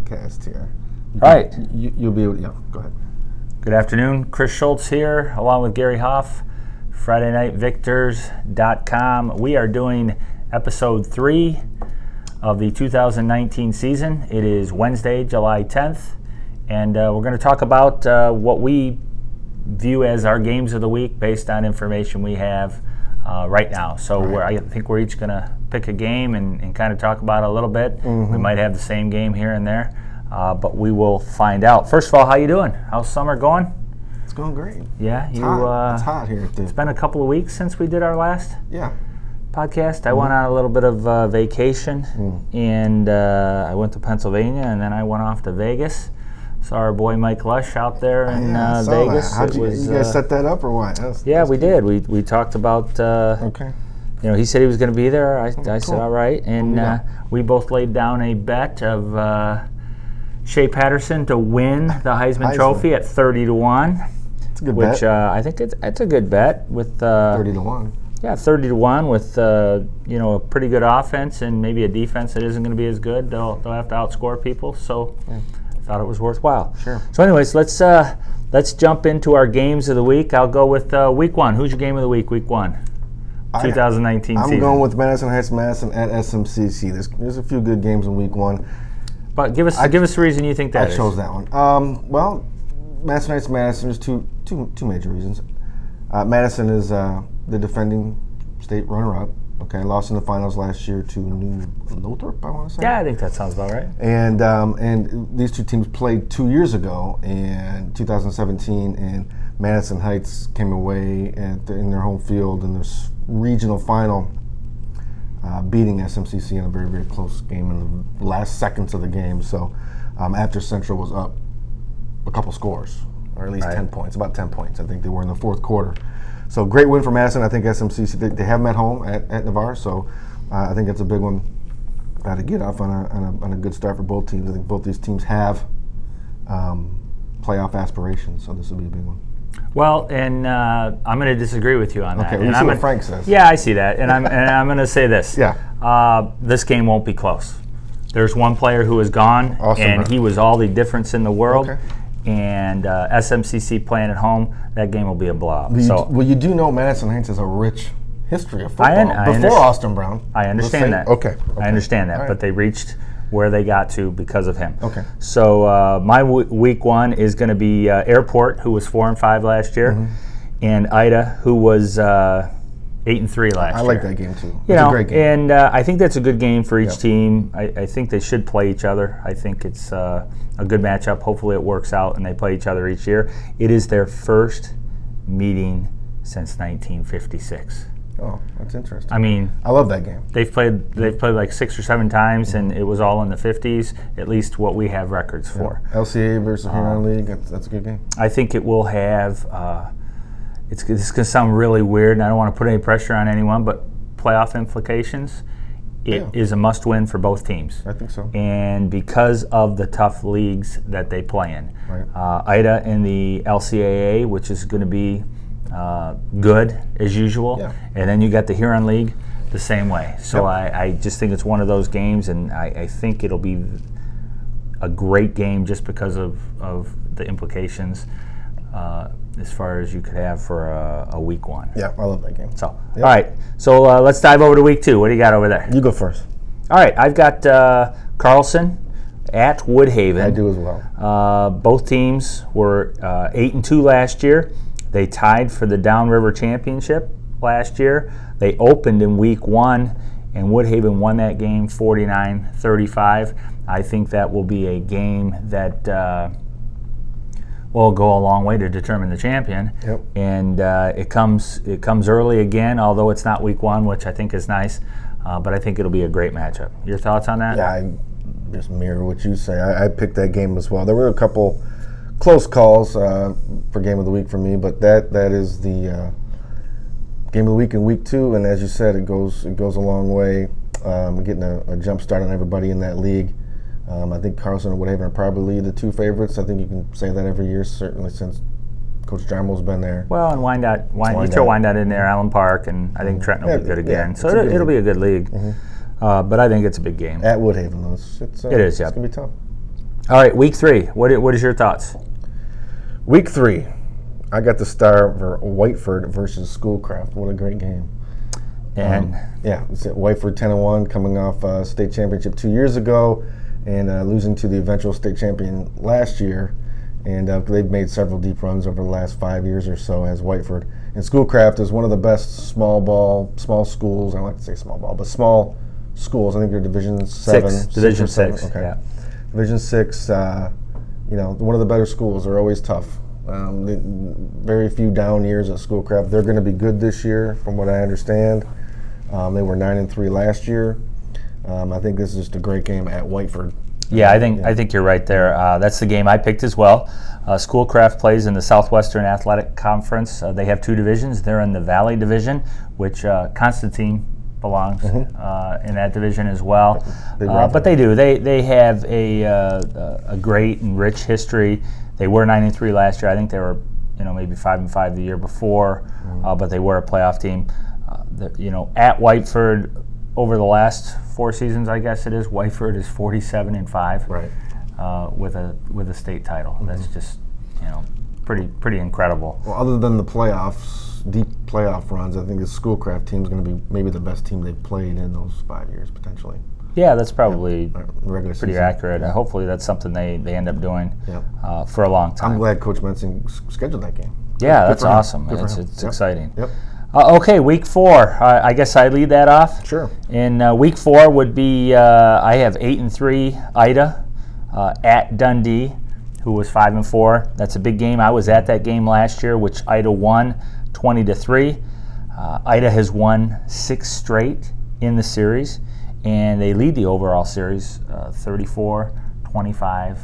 podcast here. You All right. You, you'll be able. Yeah. Go ahead. Good afternoon. Chris Schultz here, along with Gary Hoff, Friday Night Victors.com. We are doing episode three of the 2019 season. It is Wednesday, July 10th, and uh, we're going to talk about uh, what we view as our games of the week based on information we have uh, right now. So we're, I think we're each going to pick a game and, and kind of talk about it a little bit. We might have the same game here and there, uh, but we will find out. First of all, how you doing? How's summer going? It's going great. Yeah, It's you. hot. Uh, it's hot here. At the, It's been a couple of weeks since we did our last yeah. podcast. I went on a little bit of uh, vacation, and uh, I went to Pennsylvania, and then I went off to Vegas. Saw our boy Mike Lush out there in yeah, uh, Vegas. How'd you, was, you guys uh, set that up or what? That's- yeah, we good. did. We we talked about. Uh, Okay. You know, he said he was going to be there. I, I said, cool. all right. And Yeah. uh, we both laid down a bet of uh, Shea Patterson to win the Heisman, Heisman. Trophy at 30 to 1, It's a good which bet. uh, I think it's, it's a good bet with. Uh, Thirty to one. Yeah, 30 to 1 with, uh, you know, a pretty good offense and maybe a defense that isn't going to be as good. They'll, they'll have to outscore people. So I thought it was worthwhile. Sure. So, anyways, let's uh, let's jump into our games of the week. I'll go with uh, week one. Who's your game of the week, week one? I- 2019 I'm season. going with Madison Heights Madison at SMCC. There's, there's a few good games in week one. But give us give us the reason you think that I is. chose that one. Um, well, Madison Heights Madison. There's two two two major reasons. Uh, Madison is uh, the defending state runner-up. Okay, lost in the finals last year to New Lothrop. I want to say. Yeah, I think that sounds about right. And um, and these two teams played two years ago in 2017, and Madison Heights came away at the, in their home field in this regional final, uh, beating SMCC in a very very close game in the last seconds of the game. So um, after Central was up a couple scores, or at least Right. 10 points, about 10 points. I think they were in the fourth quarter. So great win for Madison. I think SMCC they, they have them at home at, at Navarre, so uh, I think that's a big one uh, to get off on a, on, a, on a good start for both teams. I think both these teams have um, playoff aspirations, so this will be a big one. Well, and uh, I'm going to disagree with you on that. Okay, and you see I'm what gonna- Frank says. Yeah, I see that, and I'm and I'm going to say this. Yeah. Uh, this game won't be close. There's one player who is gone, Awesome, and bro. he was all the difference in the world. Okay. And uh, SMCC playing at home, that game will be a you, so well, you do know Madison Heights has a rich history of football I I before Austin Brown. I understand that. Okay, okay. I understand that, right. but they reached where they got to because of him. Okay. So uh, my w- week one is going to be uh, Airport, who was four and five last year, Mm-hmm. and Ida, who was uh, eight and three last I year. I like that game too. You it's know, a great game. and uh, I think that's a good game for each Yep. team. I, I think they should play each other. I think it's uh, a good matchup. Hopefully, it works out and they play each other each year. It is their first meeting since 1956. Oh, that's interesting. I mean, I love that game. they've played they've played like six or seven times, and it was all in the 50s. At least what we have records for. LCA versus Huron League. That's, that's a good game. I think it will have. Uh, it's this going to sound really weird, and I don't want to put any pressure on anyone, but playoff implications. It is Yeah. a must-win for both teams. I think so. and because of the tough leagues that they play in. Right. Uh, IDA in the LCAA, which is going to be uh, good as usual, Yeah. and then you got the Huron League the same way. So Yep. I, I just think it's one of those games, and I, I think it'll be a great game just because of, of the implications uh, as far as you could have for a, a week one. Yeah, I love that game. So, Yep. all right. So uh, let's dive over to week two. What do you got over there? You go first. All right, I've got uh, Carlson at Woodhaven. I do as well. Uh, both teams were uh, eight and two last year. They tied for the Downriver Championship last year. They opened in week one, and Woodhaven won that game 49-35. I think that will be a game that uh, will go a long way to determine the champion. Yep. And uh, it comes it comes early again, although it's not week one, which I think is nice. Uh, but I think it'll be a great matchup. Your thoughts on that? Yeah, I just mirror what you say. I, I picked that game as well. There were a couple close calls uh, for game of the week for me, but that that is the uh, game of the week in week two. And as you said, it goes it goes a long way. Um, getting a, a jump start on everybody in that league. Um, I think Carlson and Woodhaven are probably the two favorites. I think you can say that every year, certainly since Coach Jarmel's been there. Well, and Wyandotte, Wyandotte, you throw Wyandotte in there, Allen Park, and I think Trenton will be good again. it's so it'll, good it'll be a good league. Uh, but I think it's a big game. At Woodhaven, though, it's, it's, uh, It is, it's yeah. gonna be tough. All right, week three. What, what is your thoughts? Week three, I got the star for Whiteford versus Schoolcraft. What a great game. And Um, yeah, it's at Whiteford 10 and 1, coming off uh, state championship two years ago and uh, losing to the eventual state champion last year. And uh, they've made several deep runs over the last five years or so as Whiteford. And Schoolcraft is one of the best small ball, small schools. I don't like to say small ball, but small schools. I think they're Division seven, six, Division seven. six. Okay. Yeah. Division six, uh, you know, one of the better schools. They're always tough. Um, very few down years at Schoolcraft. They're going to be good this year, from what I understand. Um, they were nine and three last year. Um, I think this is just a great game at Whiteford. Yeah, I think I think you're right there. Uh, that's the game I picked as well. Uh, Schoolcraft plays in the Southwestern Athletic Conference. Uh, they have two divisions. They're in the Valley Division, which uh, Constantine belongs uh, in that division as well. Mm-hmm. Uh, but they do. They they have a uh, a great and rich history. They were nine and three last year. I think they were you know maybe five and five the year before, Mm-hmm. uh, but they were a playoff team. Uh, the- you know, at Whiteford over the last four seasons, I guess it is. Whiteford is forty-seven and five Right. uh, with a with a state title. That's Mm-hmm. just you know pretty pretty incredible. Well, other than the playoffs, deep playoff runs, I think the Schoolcraft team is going to be maybe the best team they've played in those five years potentially. Yeah, that's probably Regular pretty season. accurate. Uh, hopefully, that's something they, they end up doing Yep. uh, for a long time. I'm glad Coach Mensing s- scheduled that game. yeah, Good that's awesome. It's, it's Yep. exciting. Yep. Uh, okay, week four. Uh, I guess I lead that off. Sure. In uh, week four would be uh, I have eight and three Ida uh, at Dundee, who was five and four. That's a big game. I was at that game last year, which Ida won twenty to three. Uh, Ida has won six straight in the series, and they lead the overall series uh, 34 25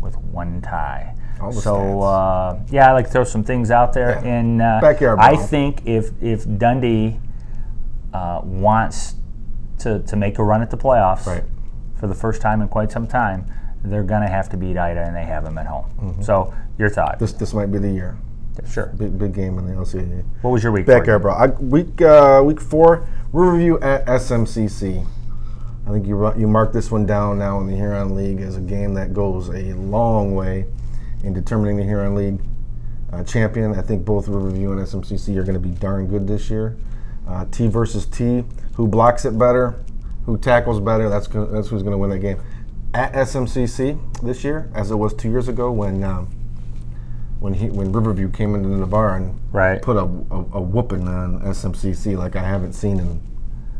with one tie. So uh, yeah, I like to throw some things out there, Yeah. and uh, Backyard I brawl. think if if Dundee uh, wants to, to make a run at the playoffs Right. for the first time in quite some time, they're going to have to beat Ida, and they have them at home. Mm-hmm. So, your thought? This this might be the year. sure. Big big game in the LCAA. What was your week? Backyard bro. Week uh, week four Riverview at SMCC. I think you you mark this one down now in the Huron League as a game that goes a long way in determining the Huron League uh, champion. I think both Riverview and SMCC are going to be darn good this year. Uh, T versus T. Who blocks it better? Who tackles better? That's that's who's going to win that game. At SMCC this year, as it was two years ago when um, when he when Riverview came into the bar and Right. put a, a, a whooping on SMCC like I haven't seen in.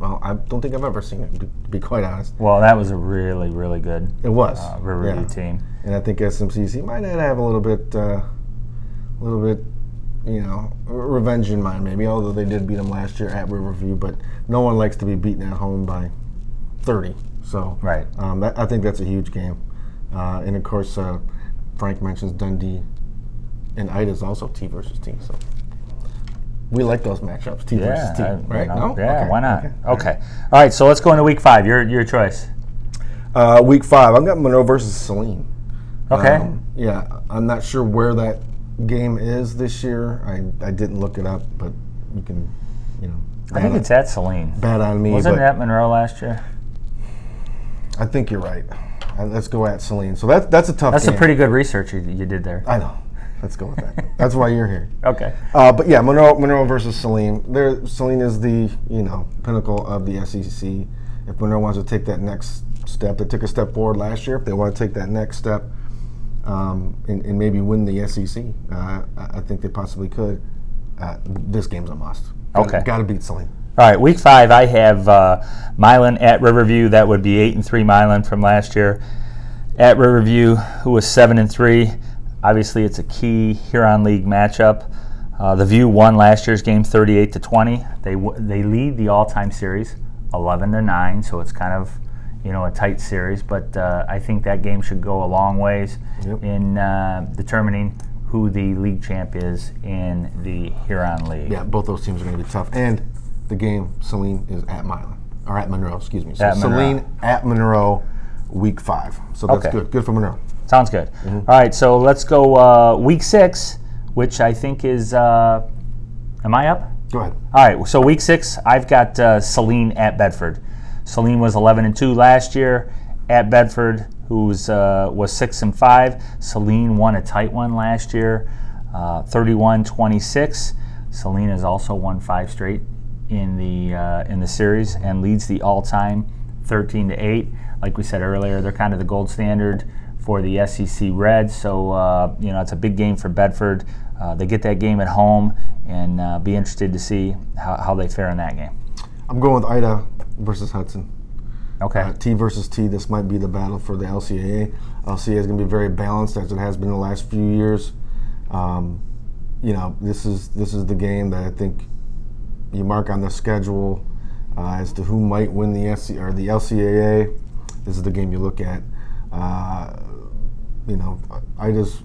Well, I don't think I've ever seen it. To be quite honest, Well, that was a really, really good it was uh, Riverview yeah. team. and I think SMCC might have a little bit, uh, a little bit, you know, revenge in mind maybe. Although they did beat them last year at Riverview, but no one likes to be beaten at home by 30. So Right. um, that, I think that's a huge game, uh, and of course uh, Frank mentions Dundee, and Ida's also T versus T. So we like those matchups, T versus T, I- right? No? yeah. Okay, Why not? okay. All right. So let's go into week five. Your your choice. Uh, week five, I've got Monroe versus Saline. Okay. Um, yeah, I'm not sure where that game is this year. I, I didn't look it up, but you can, you know, I think it's at Saline. bad on me. Wasn't but it at Monroe last year? I think you're right. Uh, let's go at Saline. So that, that's a tough That's game. a pretty good research you, you did there. I know. Let's go with that. that's why you're here. Okay. Uh, but yeah, Monroe, Monroe versus Saline. There, Saline is the you know pinnacle of the SEC. If Monroe wants to take that next step, they took a step forward last year. If they want to take that next step um, and, and maybe win the SEC, uh, I, think they possibly could. Uh, this game's a must. Okay. got to beat Saline. All right, week five, I have uh, Milan at Riverview. That would be eight and three Milan from last year. At Riverview, who was seven and three. Obviously, it's a key Huron League matchup. Uh, the View won last year's game, 38 to 20. They they lead the all-time series, 11 to nine. So it's kind of you know a tight series, but uh, I think that game should go a long ways Yep. in uh, determining who the league champ is in the Huron League. Yeah, both those teams are going to be tough. And the game, Saline is at Milan or at Monroe. Excuse me. So At Monroe. Saline at Monroe, week five. So that's Okay. good. Good for Monroe. Sounds good. All right, so let's go uh, week six, which I think is. Uh, am I up? Go ahead. All right, so week six, I've got uh, Saline at Bedford. Saline was 11 and 2 last year at Bedford, who who's uh, was six and five. Saline won a tight one last year, 31-26. Saline has also won five straight in the uh, in the series and leads the all-time 13 to 8. Like we said earlier, they're kind of the gold standard for the SEC Reds. So uh, you know it's a big game for Bedford. Uh, they get that game at home, and uh, be interested to see how, how they fare in that game. I'm going with Ida versus Hudson. Okay. Uh, T versus T. This might be the battle for the LCAA. LCAA is going to be very balanced as it has been the last few years. Um, you know, this is this is the game that I think you mark on the schedule uh, as to who might win the SC or the LCAA. This is the game you look at. Uh, you know, I just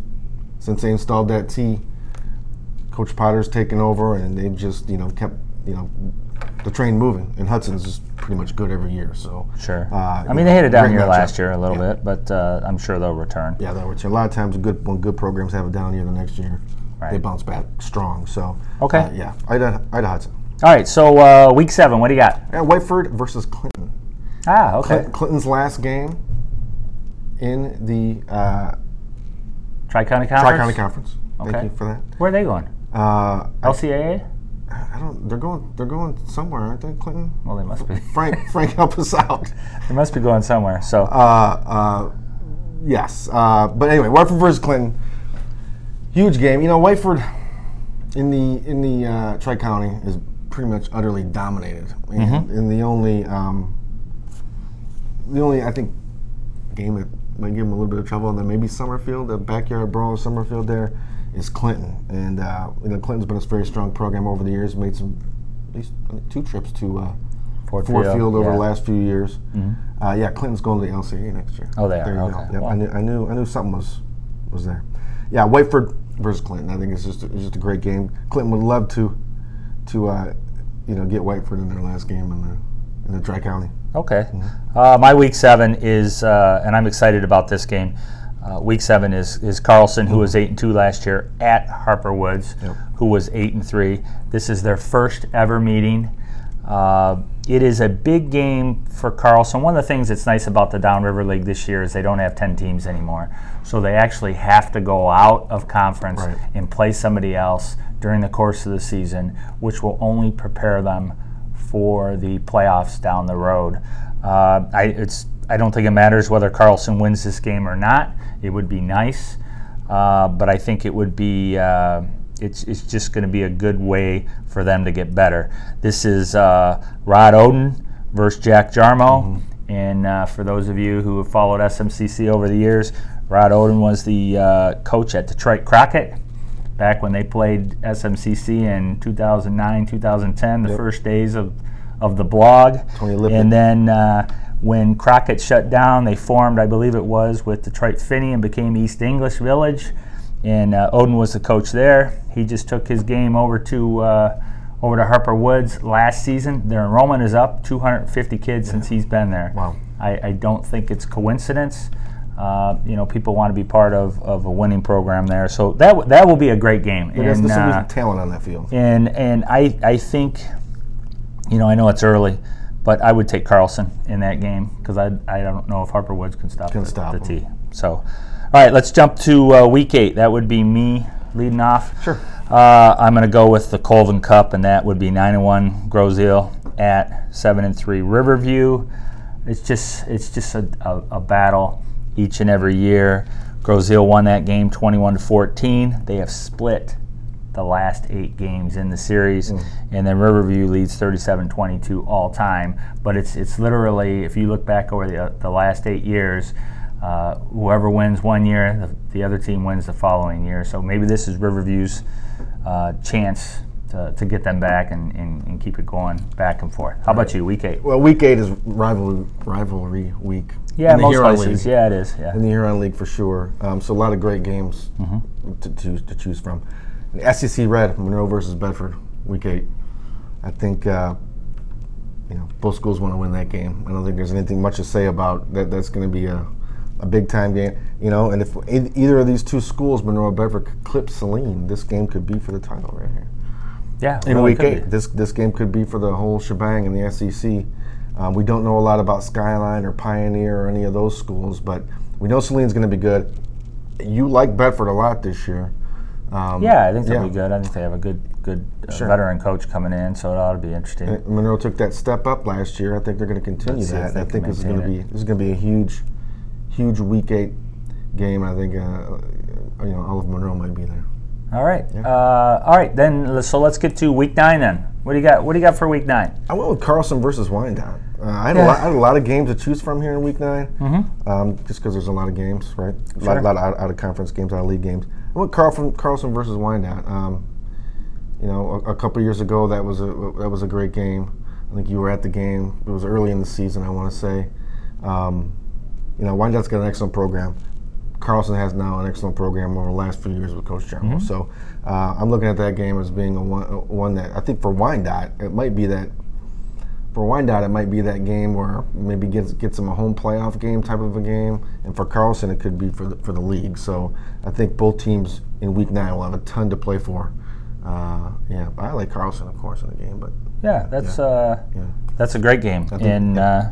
since they installed that T, Coach Potter's taken over, and they've just you know kept you know the train moving. And Hudson's just pretty much good every year. So Sure. uh, I mean, they hit it down matchup. last year a little Yeah. bit, but uh, I'm sure they'll return. Yeah, that which a lot of times good when good programs have a down year the next year, they bounce back strong. So Okay. uh, yeah, Ida Ida Hudson. All right, so uh, week seven, what do you got? And Whiteford versus Clinton. Ah, okay. Clinton's last game in the uh, Tri County Conference. Tri County Conference. Thank you for that. Where are they going? Uh, LCAA? I don't. They're going. They're going somewhere, aren't they, Clinton? Well, they must be. Frank, Frank, help us out. They must be going somewhere. So, Uh, uh, yes. Uh, but anyway, Whiteford versus Clinton. Huge game. You know, Whiteford in the in the uh, Tri County is pretty much utterly dominated, and, and the only um, the only I think game that might give them a little bit of trouble, and then maybe Summerfield, the backyard brawl of Summerfield there, is Clinton. And uh, you know, Clinton's been a very strong program over the years. Made some at least two trips to uh, Ford Ford Field, Field, over yeah. Mm-hmm. the last few years. Uh, yeah, Clinton's going to the LCA next year. Oh, they are, There you okay. go. Yep, Wow. I, knew, I knew I knew something was was there. Yeah, Whiteford versus Clinton. I think it's just it's just a great game. Clinton would love to to uh, you know get Whiteford in their last game in the in the Tri County. okay. Uh, my week seven is, uh, and I'm excited about this game. Uh, week seven is is Carlson, who was eight and two last year, at Harper Woods, Yep. who was eight and three. This is their first ever meeting. Uh, it is a big game for Carlson. One of the things that's nice about the Downriver League this year is they don't have 10 teams anymore. So they actually have to go out of conference Right. and play somebody else during the course of the season, which will only prepare them for the playoffs down the road. Uh, I, it's, I don't think it matters whether Carlson wins this game or not. It would be nice, uh, but I think it would be. Uh, it's, it's just going to be a good way for them to get better. This is uh, Rod Oden versus Jack Jarmo. And uh, for those of you who have followed SMCC over the years, Rod Oden was the uh, coach at Detroit Crockett back when they played SMCC in 2009, 2010, the Yep. first days of, of the blog. And then uh, when Crockett shut down, they formed, I believe it was, with Detroit Finney and became East English Village. And uh, Oden was the coach there. He just took his game over to uh, over to Harper Woods last season. Their enrollment is up 250 kids since he's been there. Wow. I, I don't think it's coincidence. Uh, you know, people want to be part of, of a winning program there, so that w- that will be a great game. There's, And, there's uh, talent on that field. and and I I think, you know, I know it's early, but I would take Carlson in that game because I I don't know if Harper Woods can stop Can the, stop the. T. So, all right, let's jump to uh, week eight. That would be me leading off. Sure. Uh, I'm going to go with the Colvin Cup, and that would be nine and one Grosse Ile at seven and three Riverview. It's just it's just a, a, a battle each and every year. Grosse Ile won that game 21 to 14. They have split the last eight games in the series, and then Riverview leads 37-22 all time. But it's it's literally if you look back over the, the last eight years, uh, whoever wins one year, the, the other team wins the following year. So maybe this is Riverview's uh, chance to, to get them back and, and, and keep it going back and forth. How about you, week eight? Well, week eight is rivalry rivalry week. Yeah, in the most Huron places. League. Yeah, it is. Yeah. in the Huron League for sure. Um, so a lot of great games Mm-hmm. to, to, to choose from. The SEC Red, Monroe versus Bedford, week eight. I think uh, you know both schools want to win that game. I don't think there's anything much to say about that. That's going to be a, a big time game. You know, and if e- either of these two schools, Monroe or Bedford, clip Saline, this game could be for the title right here. Yeah, In really week eight, this this game could be for the whole shebang in the SEC. Um, we don't know a lot about Skyline or Pioneer or any of those schools, but We know Saline's going to be good. You like Bedford a lot this year. Um, yeah, I think they'll yeah. be good. I think they have a good, good uh, sure. veteran coach coming in, so it ought to be interesting. And Monroe took that step up last year. I think they're going to continue that. I think this is going to be this is going to be a huge, huge week eight game. I think uh, you know Olive Monroe might be there. All right. Yeah. Uh, all right. Then so let's get to week nine. Then what do you got? What do you got for week nine? I went with Carlson versus Wyandotte. Uh, I, had yeah. lot, I, had a lot, of games to choose from here in week 9 mm-hmm. um, just because there's a lot of games, right? A lot, lot, of out, out, of conference games, out of league games. I went Carlson, Carlson versus Wyandotte. Um, you know, a, a couple years ago, that was a that was a great game. I think you were at the game. It was early in the season, I want to say. Um, you know, Wyandotte's got an excellent program. Carlson has now an excellent program over the last few years with Coach General. Mm-hmm. So uh, I'm looking at that game as being a one, a one, that I think for Wyandotte, it might be that. For Wyandotte, it might be that game where maybe gets gets them a home playoff game type of a game, and for Carlson, it could be for the, for the league. So I think both teams in Week Nine will have a ton to play for. Uh, yeah, I like Carlson, of course, in the game, but yeah, that's yeah. Uh, yeah. that's a great game, think, and. Yeah uh,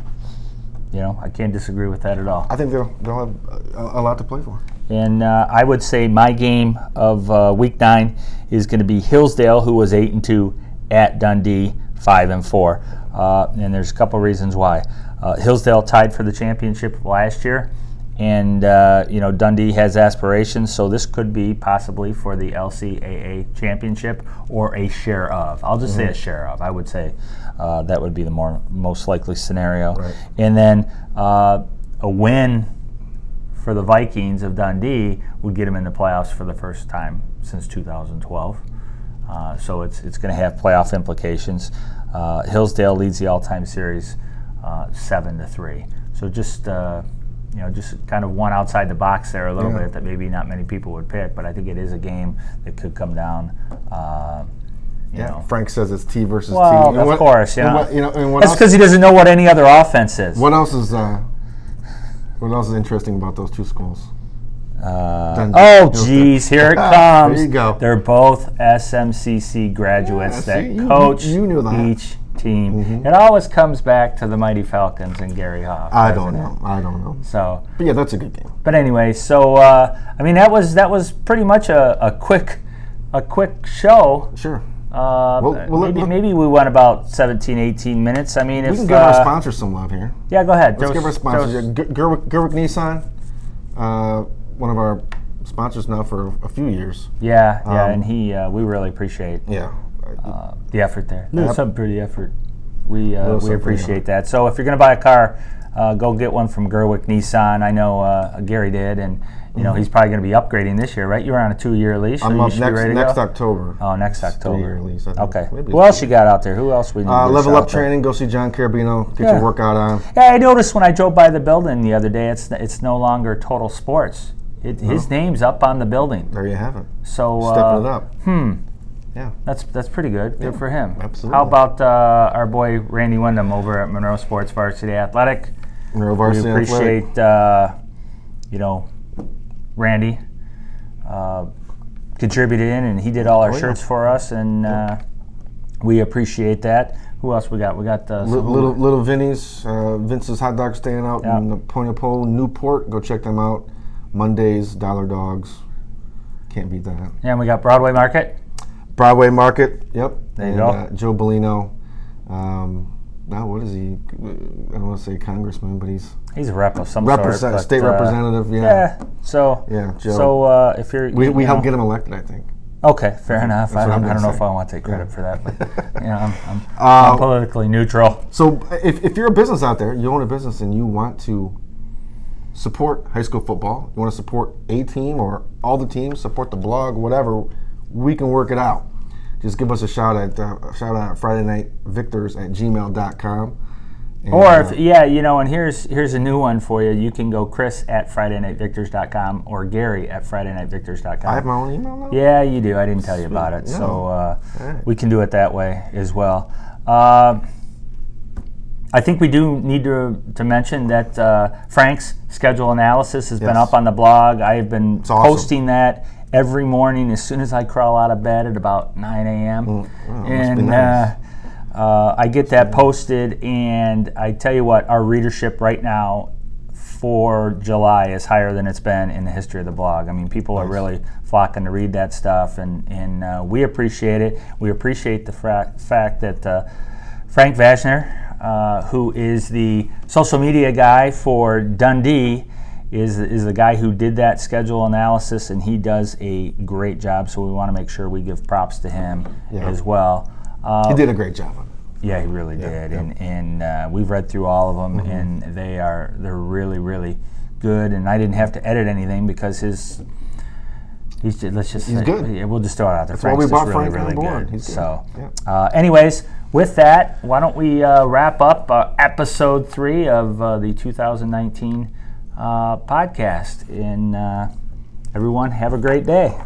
you know, I can't disagree with that at all. I think they'll, they'll have a, a lot to play for. And uh, I would say my game of uh, week nine is going to be Hillsdale, who was eight and two, at Dundee, five and four. Uh, and there's a couple reasons why. Uh, Hillsdale tied for the championship last year, and uh, you know Dundee has aspirations, so this could be possibly for the LCAA championship or a share of. I'll just mm-hmm. say a share of. I would say uh, that would be the more most likely scenario. Right. And then uh, a win for the Vikings of Dundee would get them in the playoffs for the first time since 2012. Uh, so it's it's going to have playoff implications. Uh, Hillsdale leads the all-time series uh, seven to three. So just uh, you know, just kind of one outside the box there a little yeah. bit that maybe not many people would pick, but I think it is a game that could come down yeah, know. Frank says it's T versus well, T. of what, course, yeah. What, you know, and That's because he doesn't know what any other offense is. What else is uh, what else is interesting about those two schools? Uh, oh, geez, here it comes. there you go. They're both SMCC graduates yeah, that coach you, you that. each team. Mm-hmm. It always comes back to the Mighty Falcons and Gary Hoff. I don't know. It? I don't know. So, but yeah, that's a good game. But anyway, so uh, I mean, that was that was pretty much a, a quick a quick show. Sure. Uh, well, well, maybe, look, maybe we went about 17, 18 minutes. I mean, we if, can give uh, our sponsors some love here. Yeah, go ahead. Let's give our sponsors. Gerwick, Gerwick Nissan, uh, one of our sponsors now for a few years. Yeah, um, yeah, and he, uh, we really appreciate. Yeah. Uh, the effort there. No, some pretty effort. We uh, we appreciate that. So if you're going to buy a car, go get one from Gerwick Nissan. I know Gary did, and you know, he's probably going to be upgrading this year, right? You're on a two-year lease. I'm up next, next October. Oh, next October. Lease. Okay. Maybe Who else you got out there? Who else we need? Uh, level up training. Go see John Carabino. Get yeah. your workout on. Yeah, I noticed when I drove by the building the other day, it's it's no longer Total Sports. It, no. His name's up on the building. There you have it. So stepping uh, it up. Hmm. Yeah. That's that's pretty good. Good for him. Absolutely. How about uh, our boy Randy Wyndham over at Monroe Sports Varsity Athletic? Monroe Varsity we appreciate, Athletic. Uh, you know, Randy uh, contributed in, and he did all our oh, shirts yeah. for us, and uh, we appreciate that. Who else we got? We got uh, little, little little Vinny's uh, Vince's Hot Dog stand out yep. in the Point of Pole, Newport. Go check them out. Mondays, Dollar Dogs. Can't beat that. Yeah, and we got Broadway Market. Broadway Market. Yep. There you and, go. Uh, Joe Bellino. Um, now what is he? I don't want to say congressman, but he's he's a rep of some Represent, sort. But, state uh, representative. Yeah. Yeah. So yeah, Joe. So uh, if you're, we, you we helped get him elected, I think. Okay, fair enough. I don't, I don't know if I want to take credit yeah. for that, but you know, I'm, I'm, uh, I'm, politically neutral. So if, if you're a business out there, you own a business, and you want to support high school football, you want to support a team or all the teams, support the blog, whatever, we can work it out just give us a shout at uh, shout out Friday Night Victors at gmail.com. And, or if, uh, yeah, you know, and here's here's a new one for you. You can go Chris at FridayNightVictors.com or Gary at FridayNightVictors.com. I have my own email now? Yeah, you do. I didn't tell you about it. So uh, right. we can do it that way as well. Uh, I think we do need to, to mention that uh, Frank's schedule analysis has yes. been up on the blog. I have been awesome. posting that every morning as soon as I crawl out of bed at about 9 a.m. Mm, and nice. uh, uh, I get that posted, and I tell you what, our readership right now for July is higher than it's been in the history of the blog. I mean, people are really flocking to read that stuff, and and uh, we appreciate it. We appreciate the fra- fact that uh, Frank Vashner, uh, who is the social media guy for Dundee, is is the guy who did that schedule analysis, and he does a great job. So we want to make sure we give props to him Yeah. as well. he did a great job. Yeah, he really did, and and uh, we've read through all of them, and they are they're really really good. And I didn't have to edit anything because his he's just, let's just He's say, good. we'll just throw it out there. That's why we Frank's brought really Frank on really board. good. He's good. So, Yeah. uh, anyways, with that, why don't we uh, wrap up uh, episode three of uh, the 2019 uh, podcast? And uh, everyone, have a great day.